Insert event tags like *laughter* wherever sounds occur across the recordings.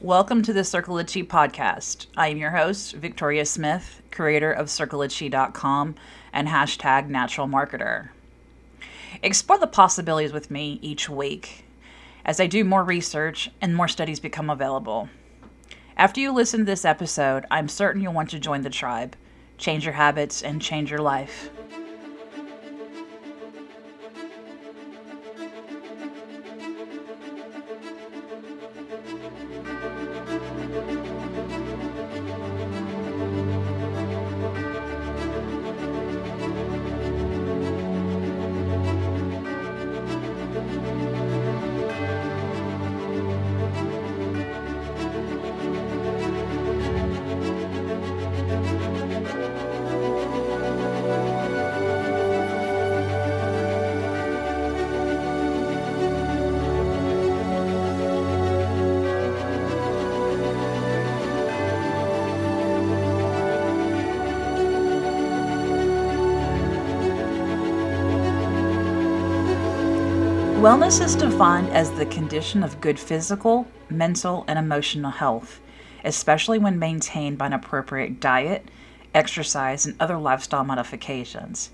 Welcome to the Circle of Chi podcast. I am your host, Victoria Smith, creator of CircleofChi.com and hashtag natural marketer. Explore the possibilities with me each week as I do more research and more studies become available. After you listen to this episode, I'm certain you'll want to join the tribe, change your habits, and change your life. Wellness is defined as the condition of good physical, mental, and emotional health, especially when maintained by an appropriate diet, exercise, and other lifestyle modifications.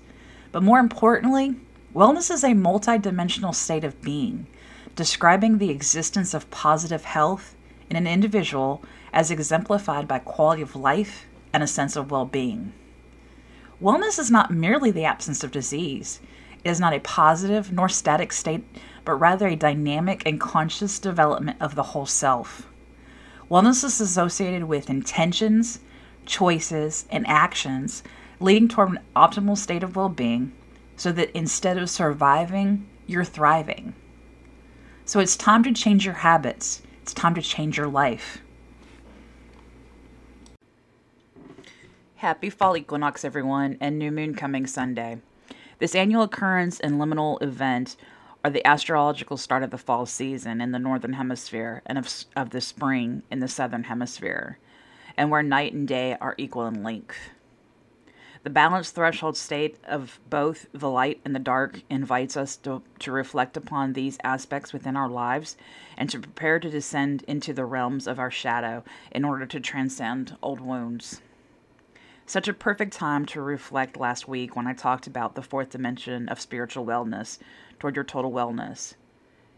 But more importantly, wellness is a multidimensional state of being, describing the existence of positive health in an individual as exemplified by quality of life and a sense of well being. Wellness is not merely the absence of disease is not a positive nor static state, but rather a dynamic and conscious development of the whole self. Wellness is associated with intentions, choices, and actions leading toward an optimal state of well being so that instead of surviving, you're thriving. So it's time to change your habits, it's time to change your life. Happy fall equinox, everyone, and new moon coming Sunday. This annual occurrence and liminal event are the astrological start of the fall season in the northern hemisphere and of, of the spring in the southern hemisphere, and where night and day are equal in length. The balanced threshold state of both the light and the dark invites us to, to reflect upon these aspects within our lives and to prepare to descend into the realms of our shadow in order to transcend old wounds. Such a perfect time to reflect last week when I talked about the fourth dimension of spiritual wellness toward your total wellness.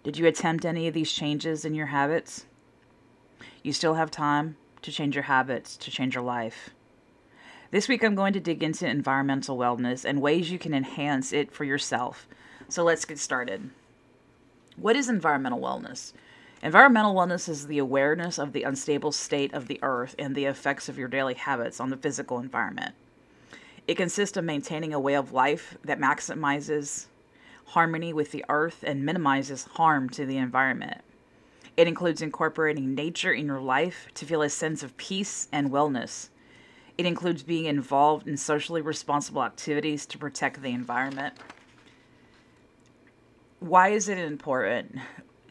Did you attempt any of these changes in your habits? You still have time to change your habits, to change your life. This week, I'm going to dig into environmental wellness and ways you can enhance it for yourself. So let's get started. What is environmental wellness? Environmental wellness is the awareness of the unstable state of the earth and the effects of your daily habits on the physical environment. It consists of maintaining a way of life that maximizes harmony with the earth and minimizes harm to the environment. It includes incorporating nature in your life to feel a sense of peace and wellness. It includes being involved in socially responsible activities to protect the environment. Why is it important?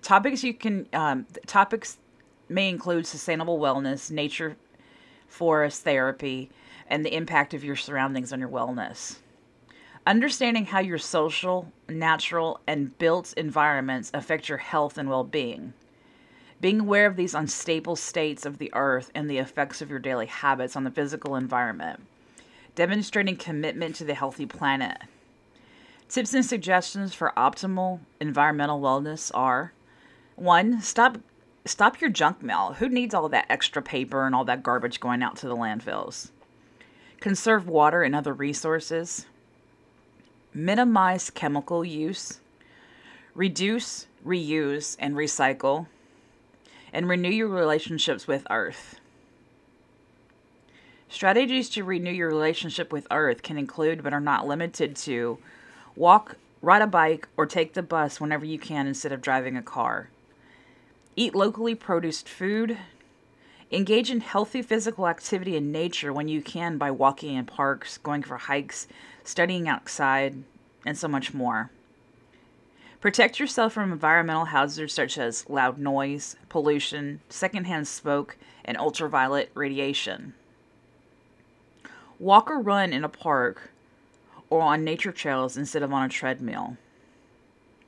Topics you can um, topics may include sustainable wellness, nature, forest therapy, and the impact of your surroundings on your wellness. Understanding how your social, natural, and built environments affect your health and well being. Being aware of these unstable states of the earth and the effects of your daily habits on the physical environment. Demonstrating commitment to the healthy planet. Tips and suggestions for optimal environmental wellness are one, stop stop your junk mail. Who needs all that extra paper and all that garbage going out to the landfills? Conserve water and other resources. Minimize chemical use. Reduce, reuse, and recycle. And renew your relationships with Earth. Strategies to renew your relationship with Earth can include, but are not limited to, walk, ride a bike, or take the bus whenever you can instead of driving a car Eat locally produced food. Engage in healthy physical activity in nature when you can by walking in parks, going for hikes, studying outside, and so much more. Protect yourself from environmental hazards such as loud noise, pollution, secondhand smoke, and ultraviolet radiation. Walk or run in a park or on nature trails instead of on a treadmill.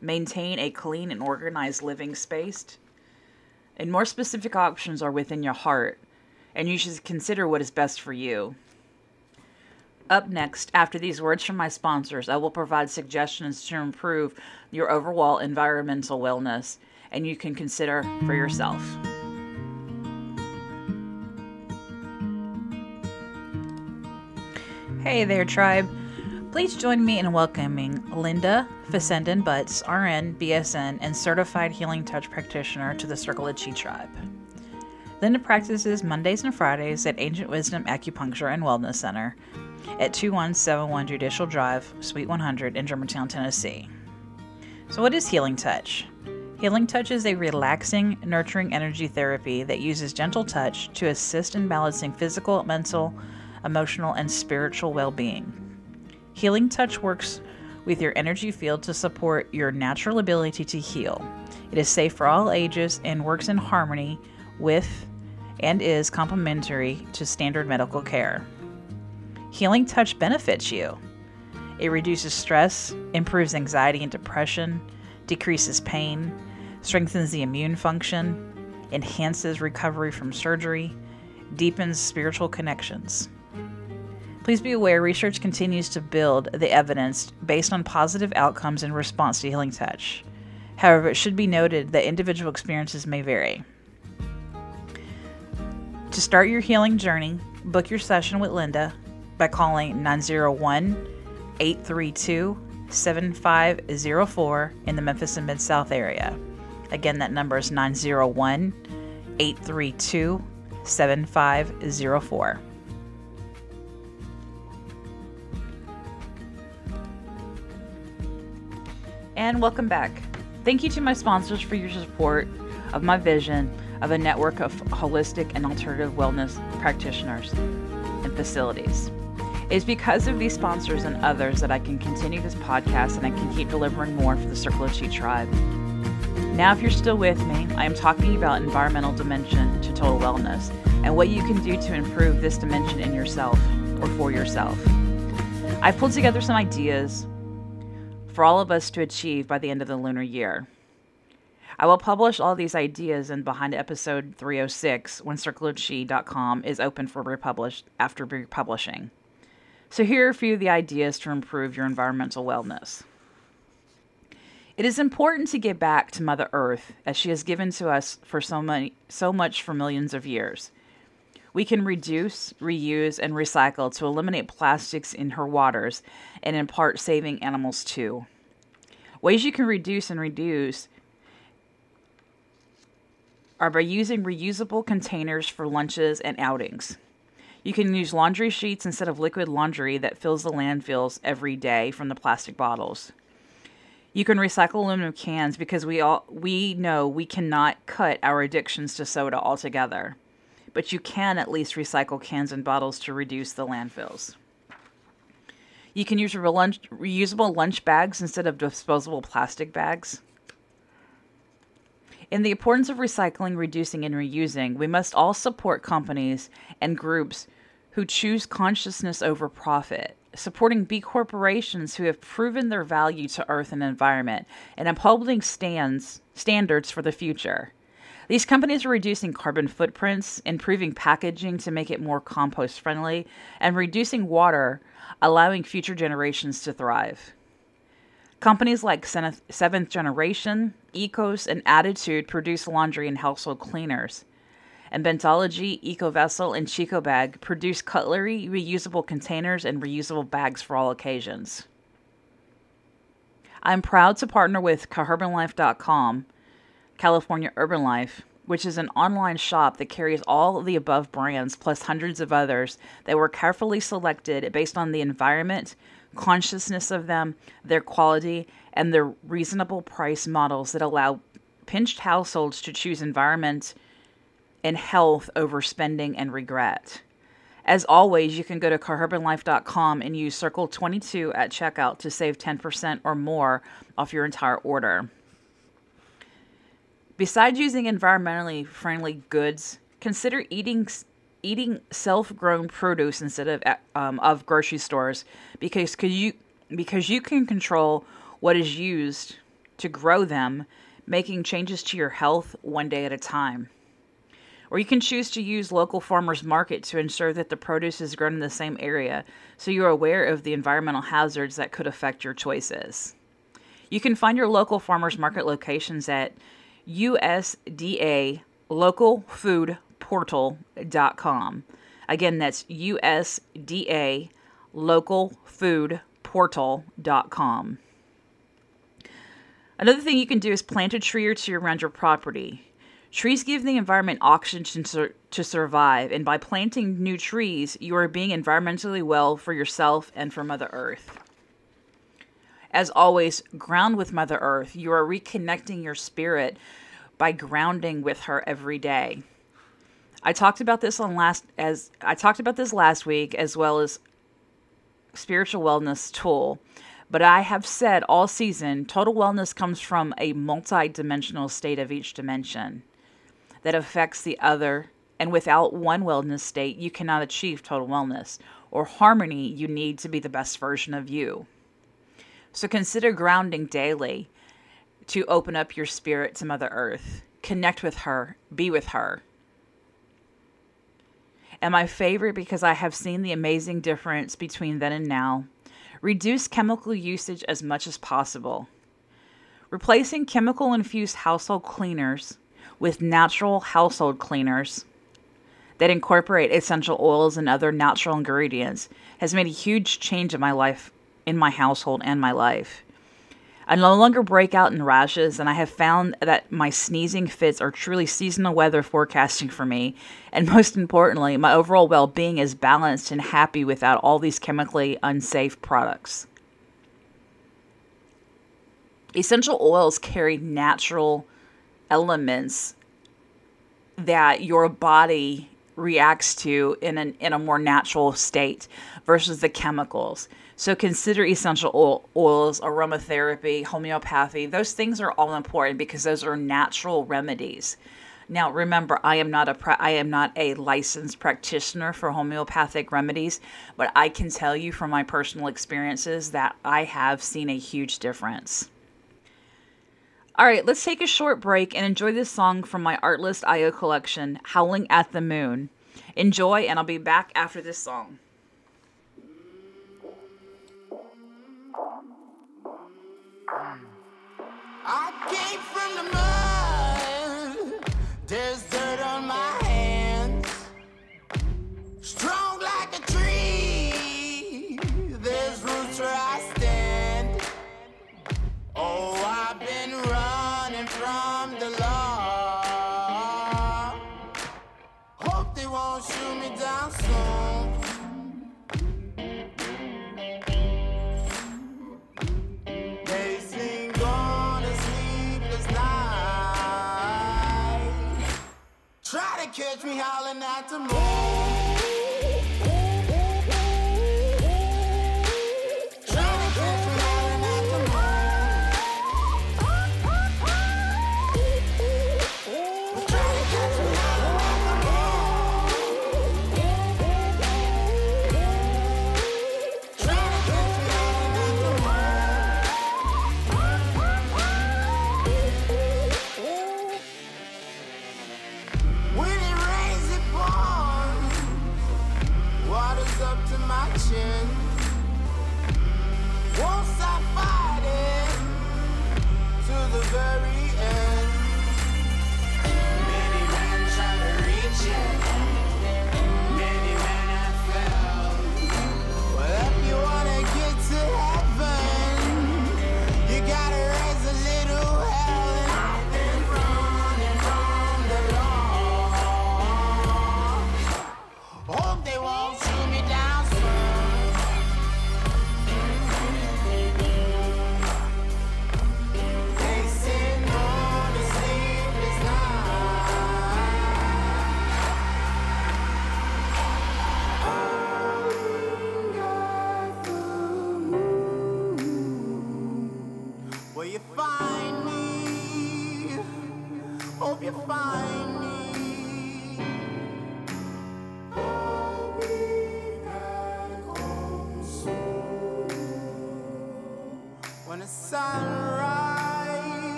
Maintain a clean and organized living space and more specific options are within your heart, and you should consider what is best for you. Up next, after these words from my sponsors, I will provide suggestions to improve your overall environmental wellness, and you can consider for yourself. Hey there, tribe. Please join me in welcoming Linda Fessenden Butts, RN, BSN, and Certified Healing Touch Practitioner to the Circle of Chi tribe. Linda practices Mondays and Fridays at Ancient Wisdom Acupuncture and Wellness Center at 2171 Judicial Drive, Suite 100 in Germantown, Tennessee. So, what is Healing Touch? Healing Touch is a relaxing, nurturing energy therapy that uses gentle touch to assist in balancing physical, mental, emotional, and spiritual well being. Healing Touch works with your energy field to support your natural ability to heal. It is safe for all ages and works in harmony with and is complementary to standard medical care. Healing Touch benefits you. It reduces stress, improves anxiety and depression, decreases pain, strengthens the immune function, enhances recovery from surgery, deepens spiritual connections. Please be aware research continues to build the evidence based on positive outcomes in response to Healing Touch. However, it should be noted that individual experiences may vary. To start your healing journey, book your session with Linda by calling 901 832 7504 in the Memphis and Mid South area. Again, that number is 901 832 7504. And welcome back. Thank you to my sponsors for your support of my vision of a network of holistic and alternative wellness practitioners and facilities. It is because of these sponsors and others that I can continue this podcast and I can keep delivering more for the Circle of Chi tribe. Now, if you're still with me, I am talking about environmental dimension to total wellness and what you can do to improve this dimension in yourself or for yourself. I've pulled together some ideas for all of us to achieve by the end of the lunar year. I will publish all these ideas in behind episode 306 when circleofchi.com is open for republish after republishing. So here are a few of the ideas to improve your environmental wellness. It is important to give back to Mother Earth as she has given to us for so many so much for millions of years. We can reduce, reuse, and recycle to eliminate plastics in her waters and in part saving animals too. Ways you can reduce and reduce are by using reusable containers for lunches and outings. You can use laundry sheets instead of liquid laundry that fills the landfills every day from the plastic bottles. You can recycle aluminum cans because we all we know we cannot cut our addictions to soda altogether. But you can at least recycle cans and bottles to reduce the landfills. You can use reusable lunch bags instead of disposable plastic bags. In the importance of recycling, reducing, and reusing, we must all support companies and groups who choose consciousness over profit, supporting B corporations who have proven their value to earth and environment, and upholding stands, standards for the future. These companies are reducing carbon footprints, improving packaging to make it more compost friendly, and reducing water, allowing future generations to thrive. Companies like Seventh Generation, Ecos, and Attitude produce laundry and household cleaners. And Bentology, EcoVessel, and Chico Bag produce cutlery, reusable containers, and reusable bags for all occasions. I'm proud to partner with CaHurbanLife.com, California Urban Life, which is an online shop that carries all the above brands plus hundreds of others that were carefully selected based on the environment, consciousness of them, their quality, and their reasonable price models that allow pinched households to choose environment and health over spending and regret. As always, you can go to carurbanlife.com and use Circle 22 at checkout to save 10% or more off your entire order. Besides using environmentally friendly goods, consider eating eating self-grown produce instead of um, of grocery stores because you because you can control what is used to grow them making changes to your health one day at a time. Or you can choose to use local farmers market to ensure that the produce is grown in the same area so you're aware of the environmental hazards that could affect your choices. You can find your local farmers market locations at USDA localfoodportal.com. Again, that's USDA localfoodportal.com. Another thing you can do is plant a tree or two around your property. Trees give the environment oxygen to, to survive, and by planting new trees, you are being environmentally well for yourself and for Mother Earth. As always, ground with Mother Earth. You are reconnecting your spirit by grounding with her every day. I talked about this on last as I talked about this last week as well as spiritual wellness tool. But I have said all season, total wellness comes from a multi-dimensional state of each dimension that affects the other, and without one wellness state, you cannot achieve total wellness or harmony you need to be the best version of you. So consider grounding daily to open up your spirit to Mother Earth. Connect with her, be with her. And my favorite because I have seen the amazing difference between then and now. Reduce chemical usage as much as possible. Replacing chemical infused household cleaners with natural household cleaners that incorporate essential oils and other natural ingredients has made a huge change in my life, in my household, and my life. I no longer break out in rashes, and I have found that my sneezing fits are truly seasonal weather forecasting for me. And most importantly, my overall well being is balanced and happy without all these chemically unsafe products. Essential oils carry natural elements that your body reacts to in an in a more natural state versus the chemicals. So consider essential oil, oils, aromatherapy, homeopathy. Those things are all important because those are natural remedies. Now, remember, I am not a I am not a licensed practitioner for homeopathic remedies, but I can tell you from my personal experiences that I have seen a huge difference. All right, let's take a short break and enjoy this song from my Artlist IO collection, Howling at the Moon. Enjoy, and I'll be back after this song. Came from the mud. There's To catch me howling at the moon.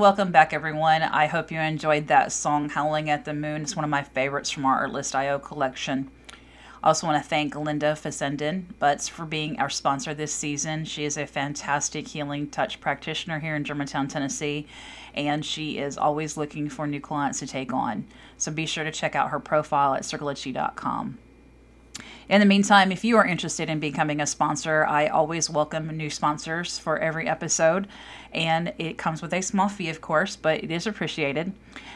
Welcome back, everyone. I hope you enjoyed that song, Howling at the Moon. It's one of my favorites from our Artlist.io collection. I also want to thank Linda Fessenden Butts for being our sponsor this season. She is a fantastic healing touch practitioner here in Germantown, Tennessee, and she is always looking for new clients to take on. So be sure to check out her profile at circleofchi.com. In the meantime, if you are interested in becoming a sponsor, I always welcome new sponsors for every episode, and it comes with a small fee, of course, but it is appreciated.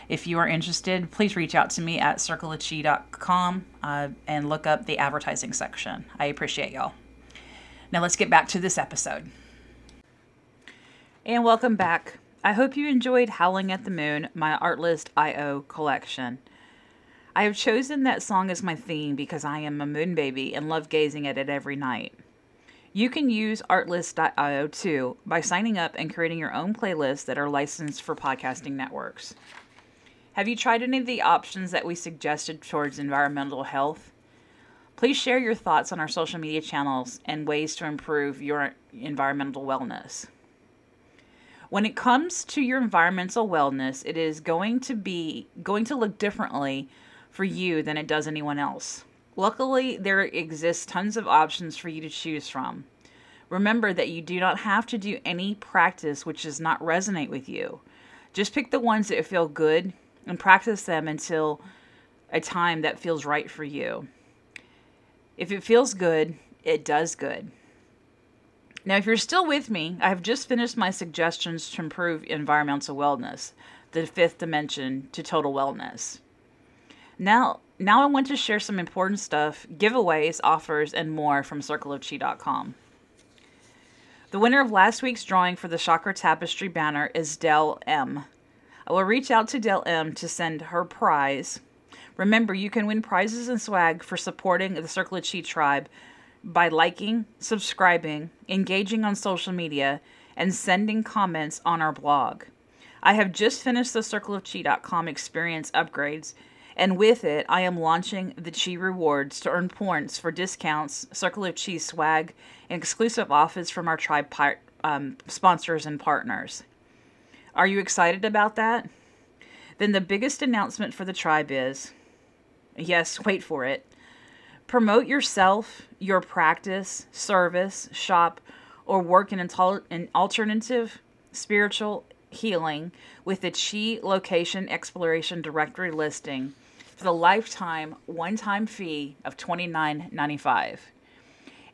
If you are interested, please reach out to me at circleofchi.com uh, and look up the advertising section. I appreciate y'all. Now let's get back to this episode. And welcome back. I hope you enjoyed Howling at the Moon, my Artlist.io collection. I have chosen that song as my theme because I am a moon baby and love gazing at it every night. You can use artlist.io too by signing up and creating your own playlists that are licensed for podcasting networks. Have you tried any of the options that we suggested towards environmental health? Please share your thoughts on our social media channels and ways to improve your environmental wellness. When it comes to your environmental wellness, it is going to be going to look differently for you than it does anyone else. Luckily, there exists tons of options for you to choose from. Remember that you do not have to do any practice which does not resonate with you. Just pick the ones that feel good and practice them until a time that feels right for you. If it feels good, it does good. Now, if you're still with me, I have just finished my suggestions to improve environmental wellness, the fifth dimension to total wellness. Now, now I want to share some important stuff, giveaways, offers, and more from circleofchi.com. The winner of last week's drawing for the Chakra Tapestry banner is Dell M. I will reach out to Dell M to send her prize. Remember, you can win prizes and swag for supporting the Circle of Chi tribe by liking, subscribing, engaging on social media, and sending comments on our blog. I have just finished the circleofchi.com experience upgrades and with it, I am launching the Chi Rewards to earn points for discounts, Circle of Chi swag, and exclusive offers from our tribe par- um, sponsors and partners. Are you excited about that? Then the biggest announcement for the tribe is yes, *laughs* wait for it. Promote yourself, your practice, service, shop, or work in an alternative spiritual healing with the Chi location exploration directory listing for the lifetime one time fee of $29.95.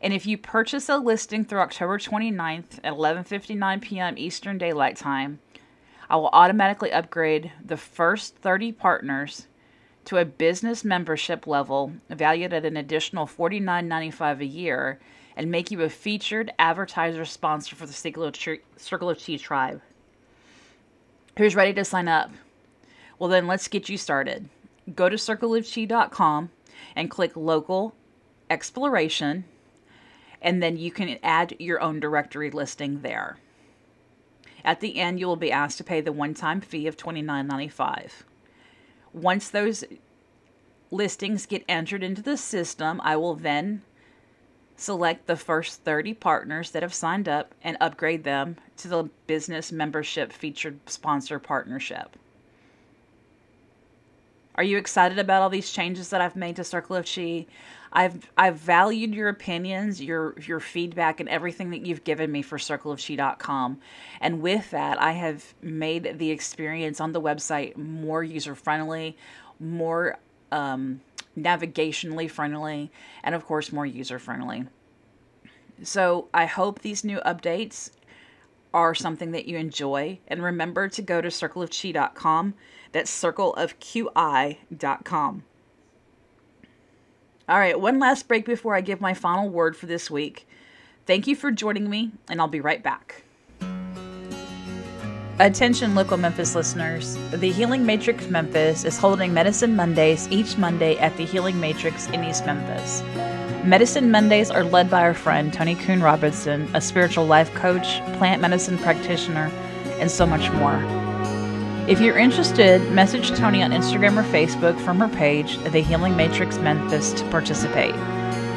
And if you purchase a listing through October 29th at 11:59 p.m. Eastern Daylight Time, I will automatically upgrade the first 30 partners to a business membership level valued at an additional $49.95 a year and make you a featured advertiser sponsor for the Circle of, Chi tribe. Who's ready to sign up? Well, then let's get you started go to circleofchi.com and click local exploration, and then you can add your own directory listing there. At the end, you will be asked to pay the one time fee of $29.95. Once those listings get entered into the system, I will then select the first 30 partners that have signed up and upgrade them to the business membership featured sponsor partnership. Are you excited about all these changes that I've made to Circle of Chi? I've I've valued your opinions, your your feedback, and everything that you've given me for circleofchi.com. And with that, I have made the experience on the website more user friendly, more um, navigationally friendly, and of course more user friendly. So I hope these new updates are something that you enjoy. And remember to go to circleofchi.com. That's circleofchi.com. All right, one last break before I give my final word for this week. Thank you for joining me, and I'll be right back. Attention, local Memphis listeners. The Healing Matrix Memphis is holding Medicine Mondays each Monday at the Healing Matrix in East Memphis. Medicine Mondays are led by our friend Tony Kuhn Robinson, a spiritual life coach, plant medicine practitioner, and so much more. If you're interested, message Tony on Instagram or Facebook from her page, The Healing Matrix Memphis, to participate.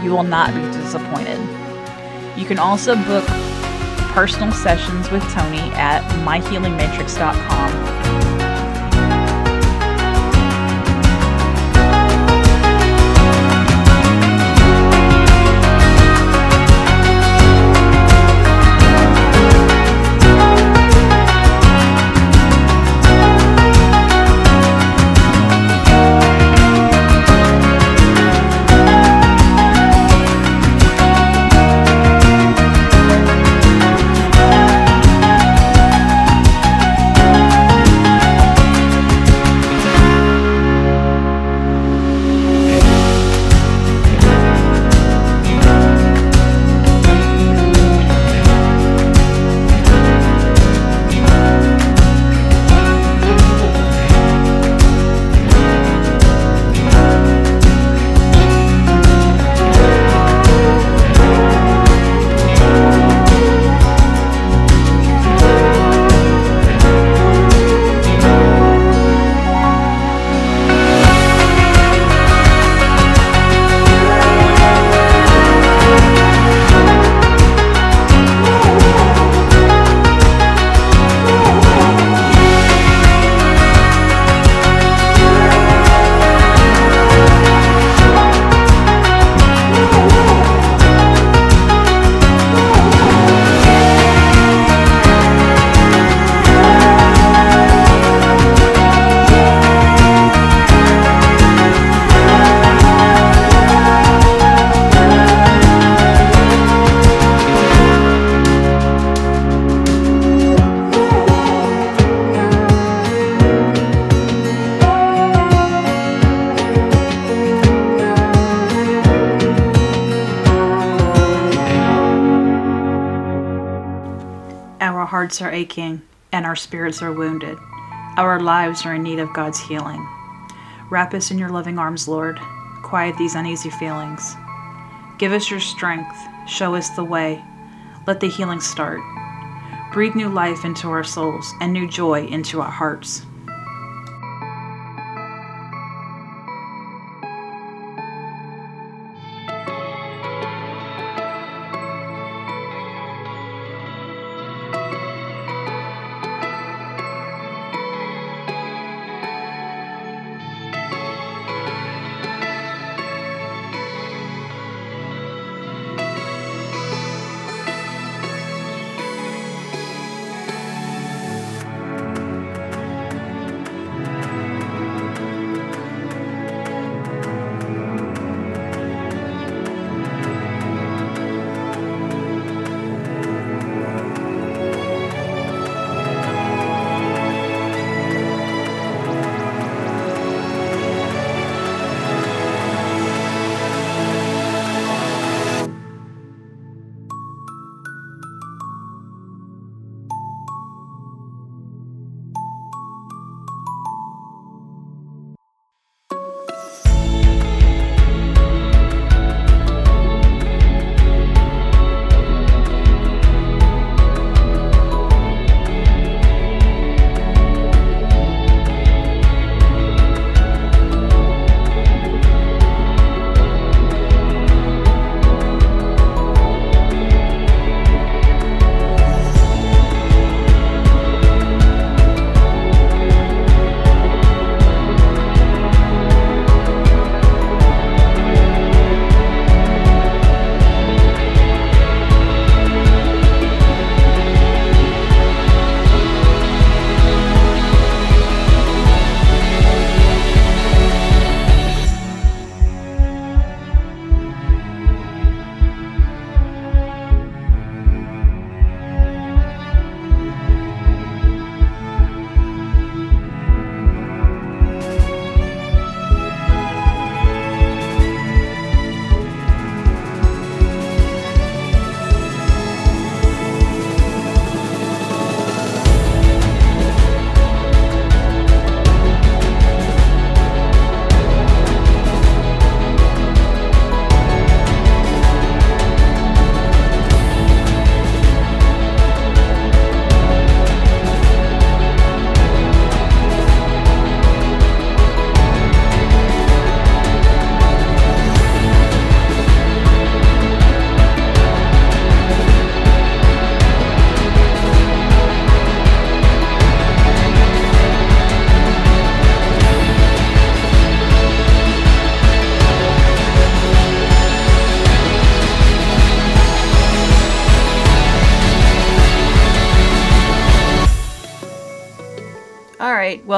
You will not be disappointed. You can also book personal sessions with Tony at myhealingmatrix.com. hearts are aching and our spirits are wounded. Our lives are in need of God's healing. Wrap us in your loving arms, Lord. Quiet these uneasy feelings. Give us your strength. Show us the way. Let the healing start. Breathe new life into our souls and new joy into our hearts.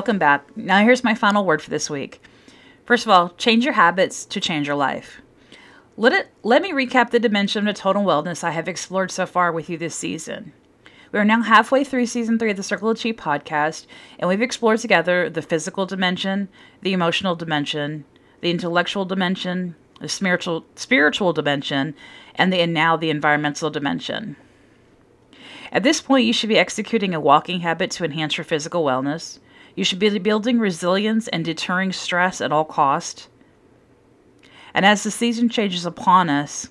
Welcome back. Now, here's my final word for this week. First of all, change your habits to change your life. Let it let me recap the dimension of total wellness I have explored so far with you this season. We are now halfway through season three of the Circle of Chi podcast, and we've explored together the physical dimension, the emotional dimension, the intellectual dimension, the spiritual spiritual dimension, and the and now the environmental dimension. At this point, you should be executing a walking habit to enhance your physical wellness. You should be building resilience and deterring stress at all cost. And as the season changes upon us,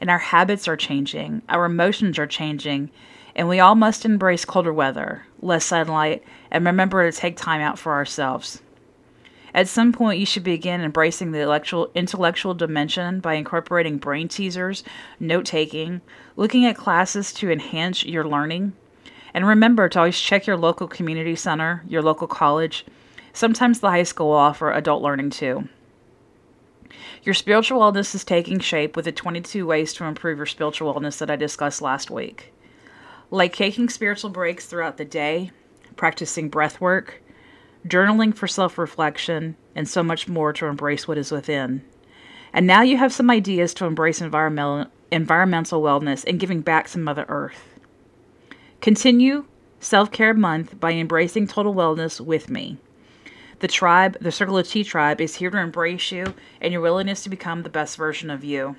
and our habits are changing, our emotions are changing, and we all must embrace colder weather, less sunlight, and remember to take time out for ourselves. At some point, you should begin embracing the intellectual dimension by incorporating brain teasers, note taking, looking at classes to enhance your learning. And remember to always check your local community center, your local college. Sometimes the high school will offer adult learning too. Your spiritual wellness is taking shape with the 22 ways to improve your spiritual wellness that I discussed last week. Like taking spiritual breaks throughout the day, practicing breath work, journaling for self reflection, and so much more to embrace what is within. And now you have some ideas to embrace environmental, environmental wellness and giving back to Mother Earth. Continue Self Care Month by embracing total wellness with me. The tribe, the Circle of Chi tribe, is here to embrace you and your willingness to become the best version of you.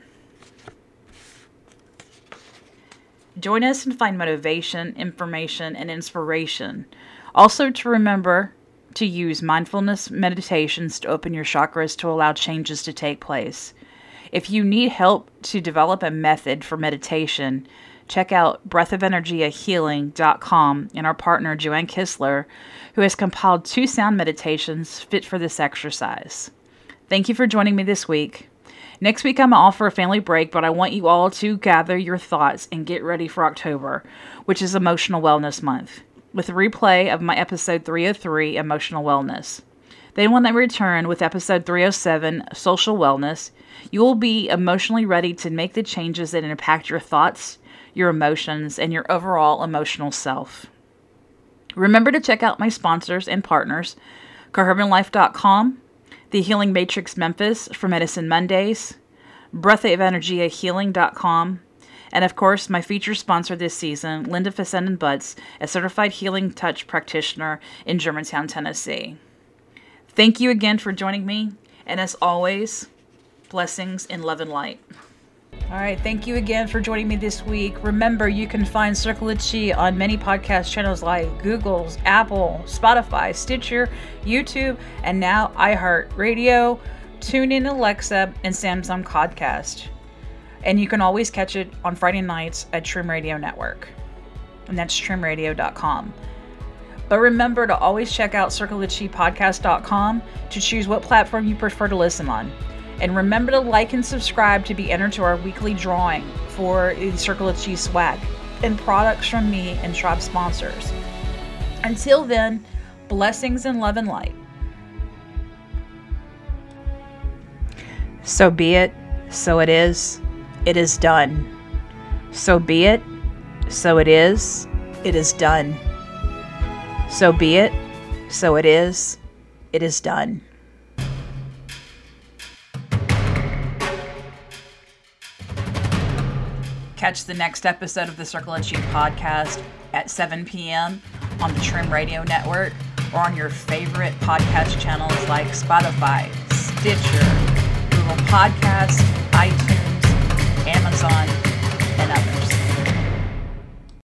Join us and find motivation, information, and inspiration. Also, to remember to use mindfulness meditations to open your chakras to allow changes to take place. If you need help to develop a method for meditation, check out breathofenergiahealing.com and our partner Joanne Kistler, who has compiled two sound meditations fit for this exercise. Thank you for joining me this week. Next week, I'm going to offer a family break, but I want you all to gather your thoughts and get ready for October, which is Emotional Wellness Month with a replay of my episode 303, Emotional Wellness. Then, when I return with episode 307, Social Wellness, you will be emotionally ready to make the changes that impact your thoughts, your emotions, and your overall emotional self. Remember to check out my sponsors and partners, CoherentLife.com, The Healing Matrix Memphis for Medicine Mondays, BreathOfEnergiaHealing.com, and of course, my feature sponsor this season, Linda Fessenden Butts, a certified healing touch practitioner in Germantown, Tennessee. Thank you again for joining me, and as always, blessings in love and light. All right, thank you again for joining me this week. Remember, you can find Circle of Chi on many podcast channels like Google's, Apple, Spotify, Stitcher, YouTube, and now iHeartRadio, TuneIn Alexa, and Samsung Podcast. And you can always catch it on Friday nights at Trim Radio Network. And that's trimradio.com. But remember to always check out circleofchipodcast.com to choose what platform you prefer to listen on. And remember to like and subscribe to be entered to our weekly drawing for the Circle of Chi swag and products from me and Tribe sponsors. Until then, blessings and love and light. So be it, so it is it is done. So be it, so it is, it is done. So be it, so it is, it is done. Catch the next episode of the Circle of Chi podcast at 7 p.m. on the Trim Radio Network or on your favorite podcast channels like Spotify, Stitcher, Google Podcasts, iTunes, Amazon,